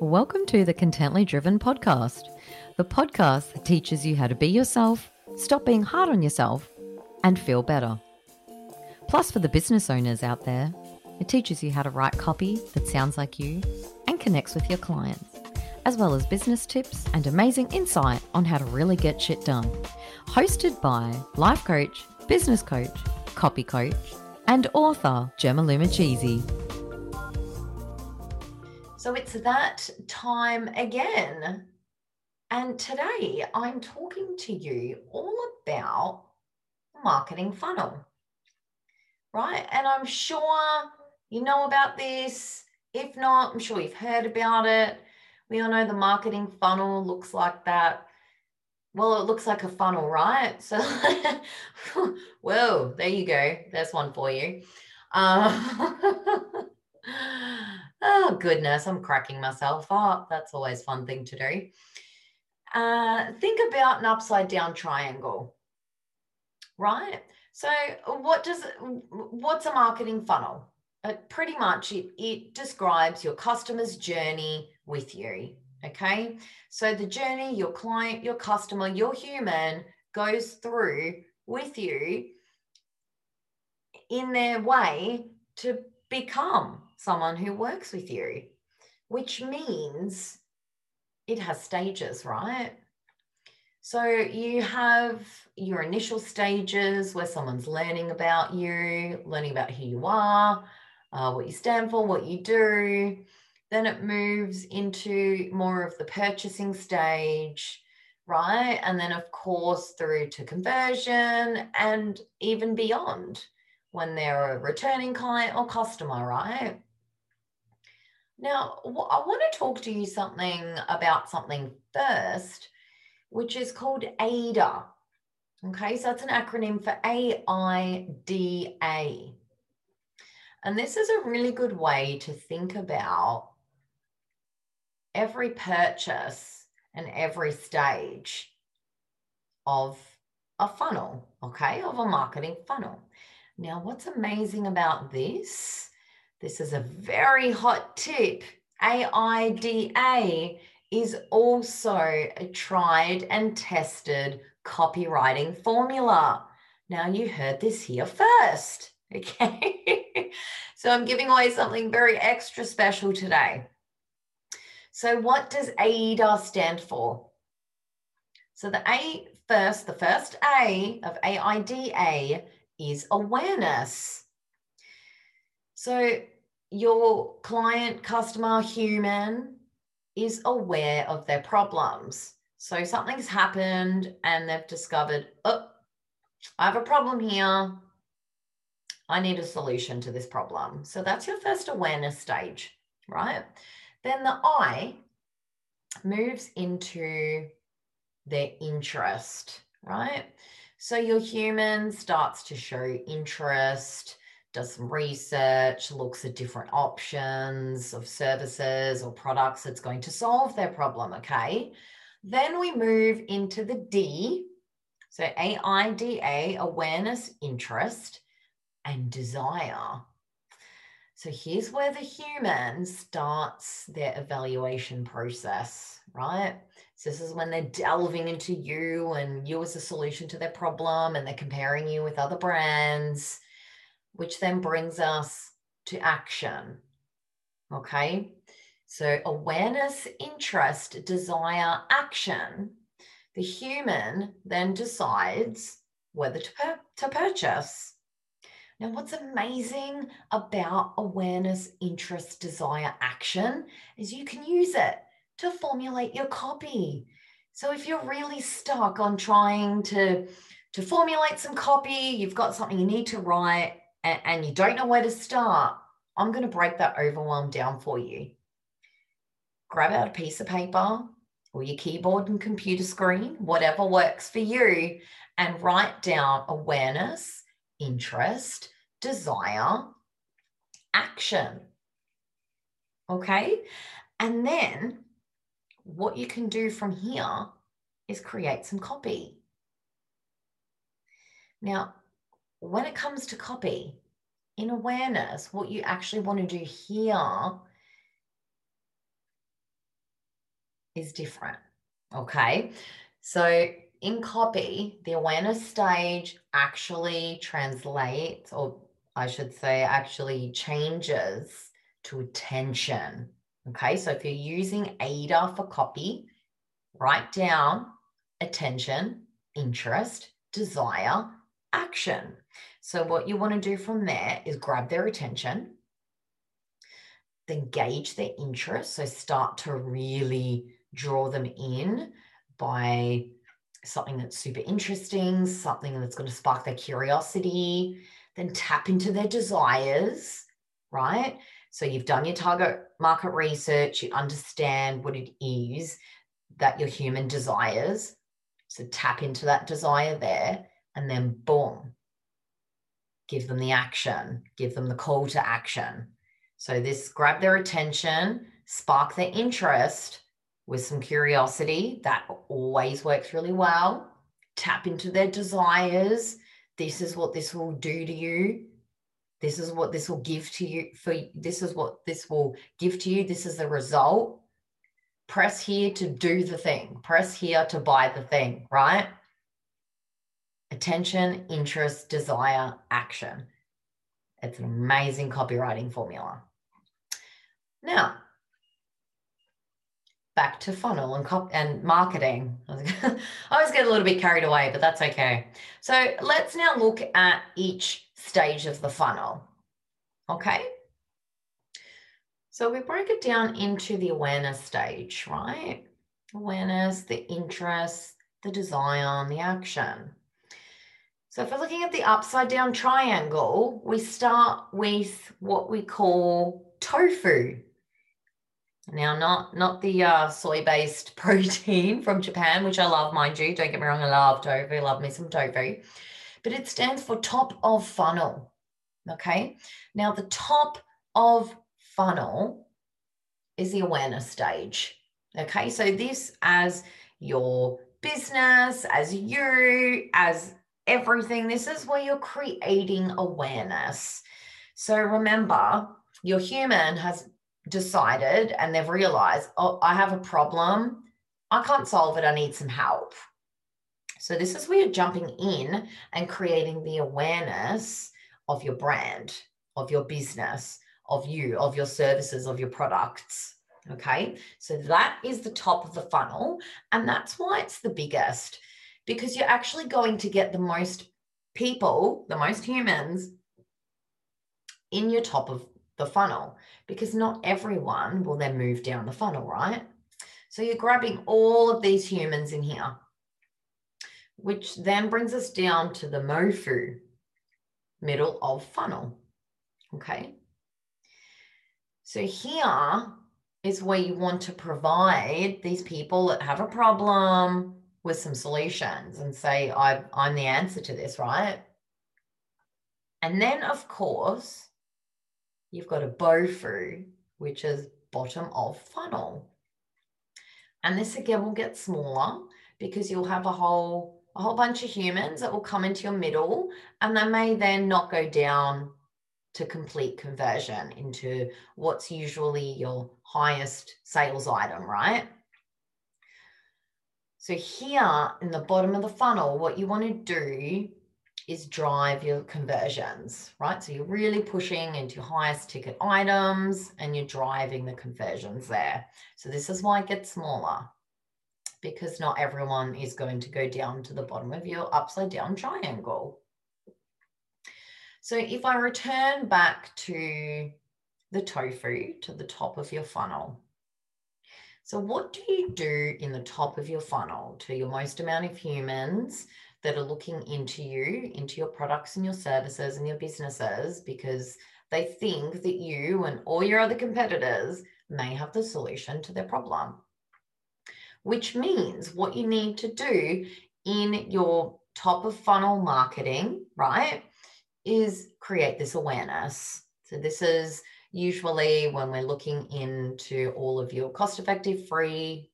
Welcome to the Contently Driven podcast, the podcast that teaches you how to be yourself, stop being hard on yourself, and feel better. Plus, for the business owners out there, it teaches you how to write copy that sounds like you and connects with your clients, as well as business tips and amazing insight on how to really get shit done. Hosted by life coach, business coach, copy coach, and author Gemma Cheesy. So it's that time again. And today I'm talking to you all about marketing funnel, right? And I'm sure you know about this. If not, I'm sure you've heard about it. We all know the marketing funnel looks like that. Well, it looks like a funnel, right? So, whoa, there you go. There's one for you. Uh, Oh, goodness, I'm cracking myself up. That's always fun thing to do. Uh, think about an upside down triangle, right? So, what does what's a marketing funnel? Pretty much, it, it describes your customer's journey with you. Okay, so the journey your client, your customer, your human goes through with you in their way to become someone who works with you, which means it has stages, right? So you have your initial stages where someone's learning about you, learning about who you are, uh, what you stand for, what you do. Then it moves into more of the purchasing stage, right? And then, of course, through to conversion and even beyond when they're a returning client or customer, right? Now, I want to talk to you something about something first, which is called AIDA. Okay, so that's an acronym for AIDA. And this is a really good way to think about every purchase and every stage of a funnel, okay, of a marketing funnel. Now, what's amazing about this this is a very hot tip. AIDA is also a tried and tested copywriting formula. Now, you heard this here first. Okay. so, I'm giving away something very extra special today. So, what does AIDA stand for? So, the A first, the first A of AIDA is awareness. So, your client, customer, human is aware of their problems. So something's happened and they've discovered, oh, I have a problem here. I need a solution to this problem. So that's your first awareness stage, right? Then the I moves into their interest, right? So your human starts to show interest does some research, looks at different options of services or products that's going to solve their problem. Okay. Then we move into the D. So AIDA, awareness, interest, and desire. So here's where the human starts their evaluation process, right? So this is when they're delving into you and you as a solution to their problem and they're comparing you with other brands which then brings us to action. Okay. So awareness, interest, desire, action. The human then decides whether to, pur- to purchase. Now, what's amazing about awareness, interest, desire, action is you can use it to formulate your copy. So if you're really stuck on trying to, to formulate some copy, you've got something you need to write, and, and you don't know where to start, I'm going to break that overwhelm down for you. Grab out a piece of paper or your keyboard and computer screen, whatever works for you, and write down awareness, interest, desire, action. Okay. And then what you can do from here is create some copy. Now, when it comes to copy, in awareness, what you actually want to do here is different. Okay. So in copy, the awareness stage actually translates, or I should say, actually changes to attention. Okay. So if you're using AIDA for copy, write down attention, interest, desire, action. So what you want to do from there is grab their attention, then gauge their interest. So start to really draw them in by something that's super interesting, something that's going to spark their curiosity, then tap into their desires, right? So you've done your target market research, you understand what it is that your human desires. So tap into that desire there, and then boom, give them the action, give them the call to action. So this grab their attention, spark their interest with some curiosity. That always works really well. Tap into their desires. This is what this will do to you. This is what this will give to you for this is what this will give to you. This is the result. Press here to do the thing. Press here to buy the thing, right? Attention, interest, desire, action. It's an amazing copywriting formula. Now, back to funnel and cop and marketing. I always get a little bit carried away, but that's okay. So let's now look at each stage of the funnel. Okay. So we break it down into the awareness stage, right? Awareness, the interest, the desire, the action. So if we're looking at the upside down triangle, we start with what we call tofu. Now, not not the uh, soy-based protein from Japan, which I love, mind you. Don't get me wrong, I love tofu, love me some tofu. But it stands for top of funnel. Okay. Now, the top of funnel is the awareness stage. Okay. So this as your business, as you, as everything, this is where you're creating awareness. So remember, your human has decided and they've realized, oh, I have a problem. I can't solve it. I need some help. So, this is where you're jumping in and creating the awareness of your brand, of your business, of you, of your services, of your products. Okay. So, that is the top of the funnel. And that's why it's the biggest because you're actually going to get the most people, the most humans in your top of the funnel because not everyone will then move down the funnel, right? So you're grabbing all of these humans in here, which then brings us down to the MOFU, middle of funnel. Okay. So here is where you want to provide these people that have a problem with some solutions and say, I, I'm the answer to this, right? And then, of course, you've got a BOFU, which is bottom of funnel. And this again will get smaller because you'll have a whole a whole bunch of humans that will come into your middle and they may then not go down to complete conversion into what's usually your highest sales item, right? So here in the bottom of the funnel, what you want to do is drive your conversions, right? So you're really pushing into highest ticket items and you're driving the conversions there. So this is why it gets smaller because not everyone is going to go down to the bottom of your upside down triangle. So if I return back to the tofu to the top of your funnel, so what do you do in the top of your funnel to your most amount of humans that are looking into you, into your products and your services and your businesses because they think that you and all your other competitors may have the solution to their problem. Which means what you need to do in your top of funnel marketing, right, is create this awareness. So, this is usually when we're looking into all of your cost effective free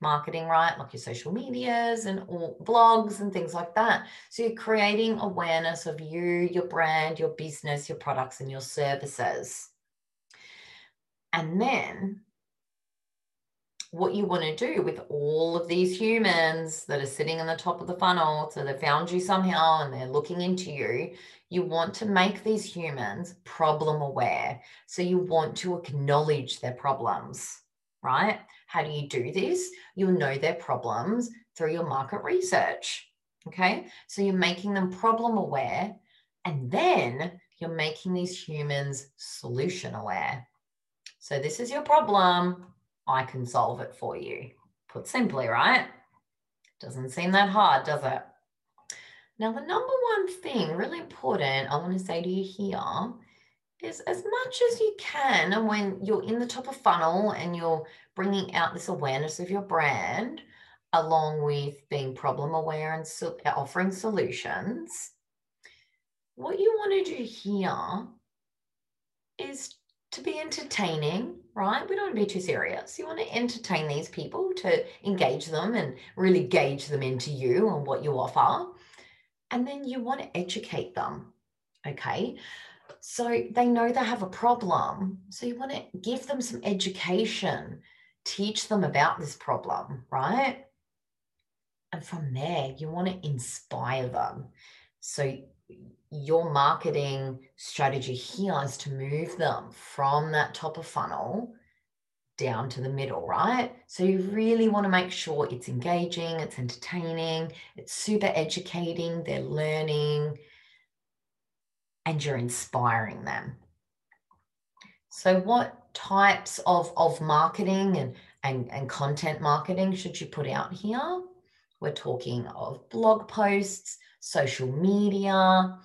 marketing, right? Like your social medias and all blogs and things like that. So you're creating awareness of you, your brand, your business, your products, and your services. And then what you want to do with all of these humans that are sitting in the top of the funnel. So they found you somehow and they're looking into you. You want to make these humans problem aware. So you want to acknowledge their problems, right? How do you do this? You'll know their problems through your market research. Okay. So you're making them problem aware and then you're making these humans solution aware. So this is your problem I can solve it for you. Put simply, right? Doesn't seem that hard, does it? Now, the number one thing, really important, I want to say to you here is as much as you can, and when you're in the top of funnel and you're bringing out this awareness of your brand, along with being problem aware and so offering solutions, what you want to do here is to be entertaining, right? We don't want to be too serious. You want to entertain these people to engage them and really gauge them into you and what you offer. And then you want to educate them, okay? So they know they have a problem. So you want to give them some education, teach them about this problem, right? And from there, you want to inspire them. So your marketing strategy here is to move them from that top of funnel down to the middle, right? So you really want to make sure it's engaging, it's entertaining, it's super educating, they're learning, and you're inspiring them. So, what types of, of marketing and, and, and content marketing should you put out here? We're talking of blog posts, social media,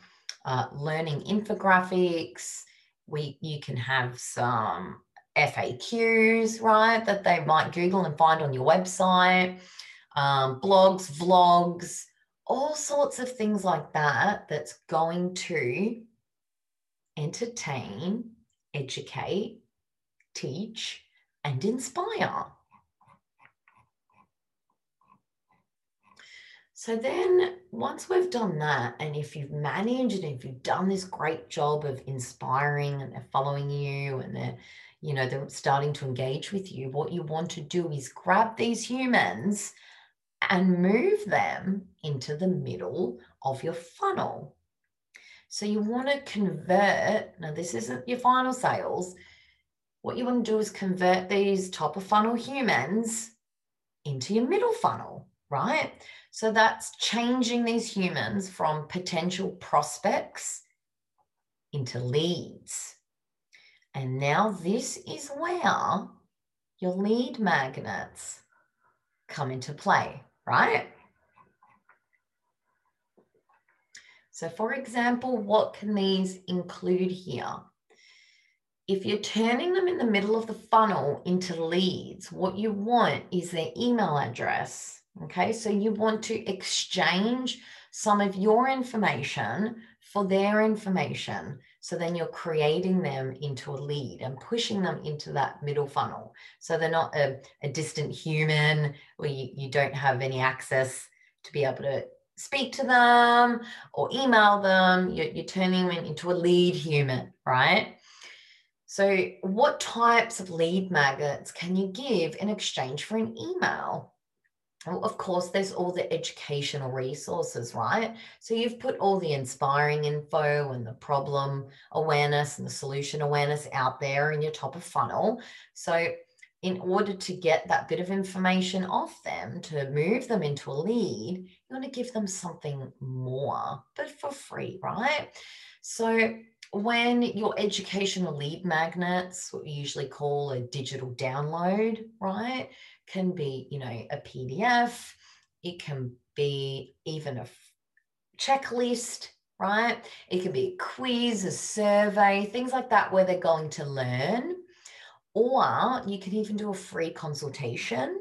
uh, learning infographics. We you can have some FAQs, right, that they might Google and find on your website, um, blogs, vlogs, all sorts of things like that. That's going to entertain, educate, teach, and inspire. So then once we've done that, and if you've managed and if you've done this great job of inspiring and they're following you and they're, you know, they're starting to engage with you, what you want to do is grab these humans and move them into the middle of your funnel. So you want to convert, now this isn't your final sales. What you want to do is convert these top of funnel humans into your middle funnel, right? So that's changing these humans from potential prospects into leads. And now this is where your lead magnets come into play, right? So for example, what can these include here? If you're turning them in the middle of the funnel into leads, what you want is their email address Okay, so you want to exchange some of your information for their information. So then you're creating them into a lead and pushing them into that middle funnel. So they're not a, a distant human where you, you don't have any access to be able to speak to them or email them. You're, you're turning them into a lead human, right? So, what types of lead magnets can you give in exchange for an email? Well, of course, there's all the educational resources, right? So you've put all the inspiring info and the problem awareness and the solution awareness out there in your top of funnel. So, in order to get that bit of information off them to move them into a lead, you want to give them something more, but for free, right? So, when your educational lead magnets, what we usually call a digital download, right? Can be, you know, a PDF, it can be even a checklist, right? It can be a quiz, a survey, things like that where they're going to learn. Or you can even do a free consultation.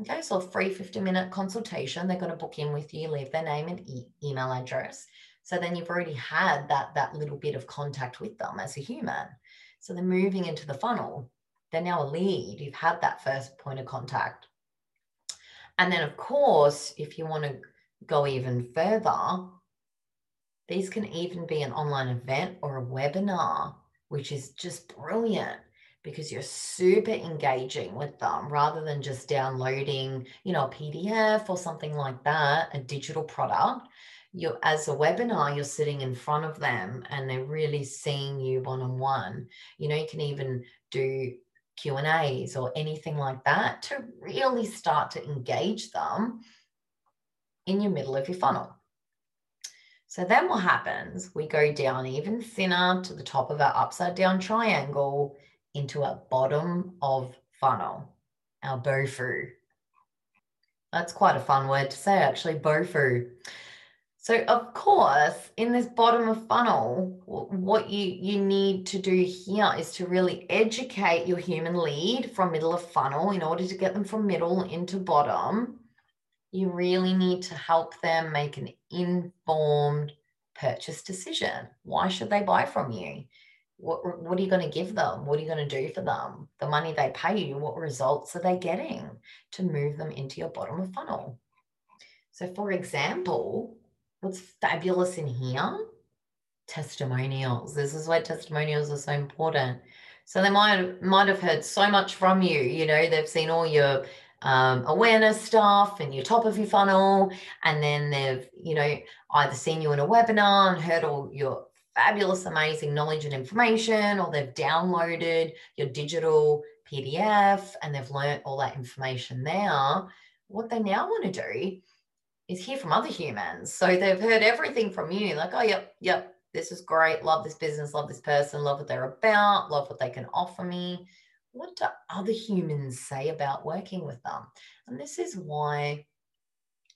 Okay, so a free 50 minute consultation. They're going to book in with you, leave their name and e- email address. So then you've already had that, that little bit of contact with them as a human. So they're moving into the funnel they're now a lead. You've had that first point of contact. And then, of course, if you want to go even further, these can even be an online event or a webinar, which is just brilliant because you're super engaging with them rather than just downloading, you know, a PDF or something like that, a digital product. You as a webinar, you're sitting in front of them and they're really seeing you one on one. You know, you can even do Q and A's or anything like that to really start to engage them in your middle of your funnel. So then what happens? We go down even thinner to the top of our upside down triangle into a bottom of funnel, our BOFU. That's quite a fun word to say, actually, BOFU. So, of course, in this bottom of funnel, what you, you need to do here is to really educate your human lead from middle of funnel in order to get them from middle into bottom. You really need to help them make an informed purchase decision. Why should they buy from you? what, what are you going to give them? What are you going to do for them? The money they pay you, what results are they getting to move them into your bottom of funnel? So, for example, what's fabulous in here? Testimonials. This is why testimonials are so important. So they might might have heard so much from you. You know, they've seen all your um, awareness stuff and your top of your funnel, and then they've you know either seen you in a webinar and heard all your fabulous, amazing knowledge and information, or they've downloaded your digital PDF and they've learned all that information there. What they now want to do is hear from other humans. So they've heard everything from you, like, oh, yep, yep, this is great. Love this business, love this person, love what they're about, love what they can offer me. What do other humans say about working with them? And this is why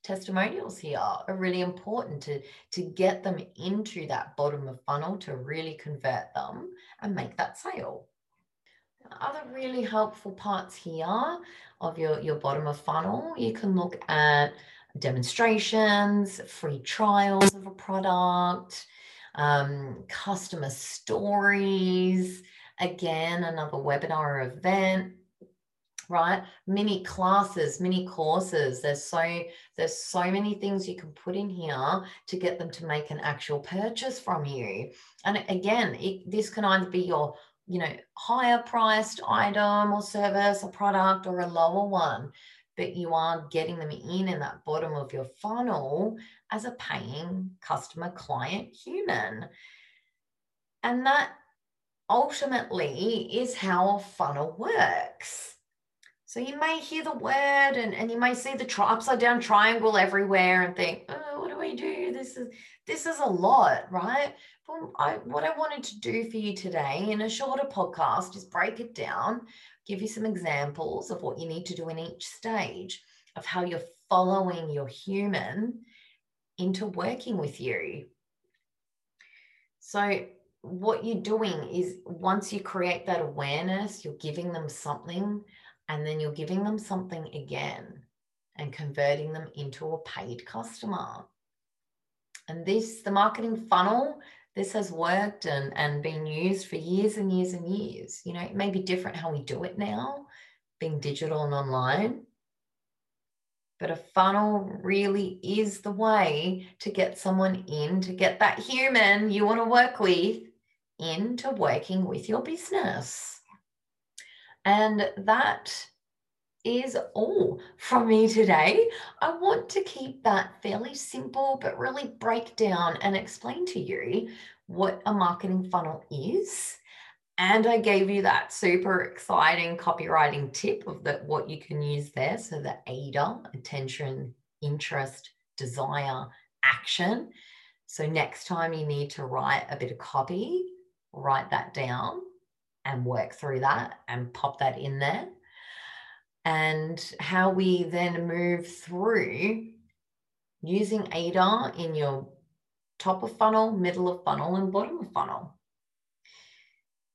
testimonials here are really important to, to get them into that bottom of funnel to really convert them and make that sale. Other really helpful parts here of your, your bottom of funnel, you can look at demonstrations, free trials of a product, um, customer stories, again, another webinar or event, right? Mini classes mini courses. There's so there's so many things you can put in here to get them to make an actual purchase from you. And again it, this can either be your you know higher priced item or service or product or a lower one but you are getting them in in that bottom of your funnel as a paying customer client human and that ultimately is how a funnel works so you may hear the word and, and you may see the tri- upside down triangle everywhere and think, oh, what do we do? This is this is a lot, right? Well, I, what I wanted to do for you today in a shorter podcast is break it down, give you some examples of what you need to do in each stage of how you're following your human into working with you. So what you're doing is once you create that awareness, you're giving them something and then you're giving them something again and converting them into a paid customer. And this, the marketing funnel, this has worked and, and been used for years and years and years. You know, it may be different how we do it now, being digital and online. But a funnel really is the way to get someone in, to get that human you want to work with into working with your business. And that is all from me today. I want to keep that fairly simple, but really break down and explain to you what a marketing funnel is. And I gave you that super exciting copywriting tip of that what you can use there. So the AIDA, attention, interest, desire, action. So next time you need to write a bit of copy, write that down and work through that and pop that in there. And how we then move through using AIDA in your top of funnel, middle of funnel, and bottom of funnel.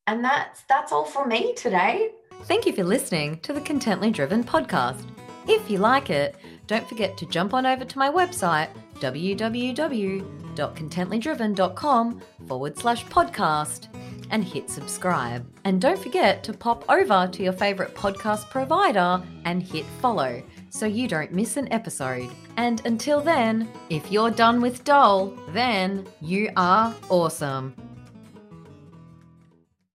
And that's that's all from me today. Thank you for listening to the Contently Driven podcast. If you like it, don't forget to jump on over to my website www.contentlydriven.com forward slash podcast and hit subscribe. And don't forget to pop over to your favorite podcast provider and hit follow so you don't miss an episode. And until then, if you're done with dull, then you are awesome.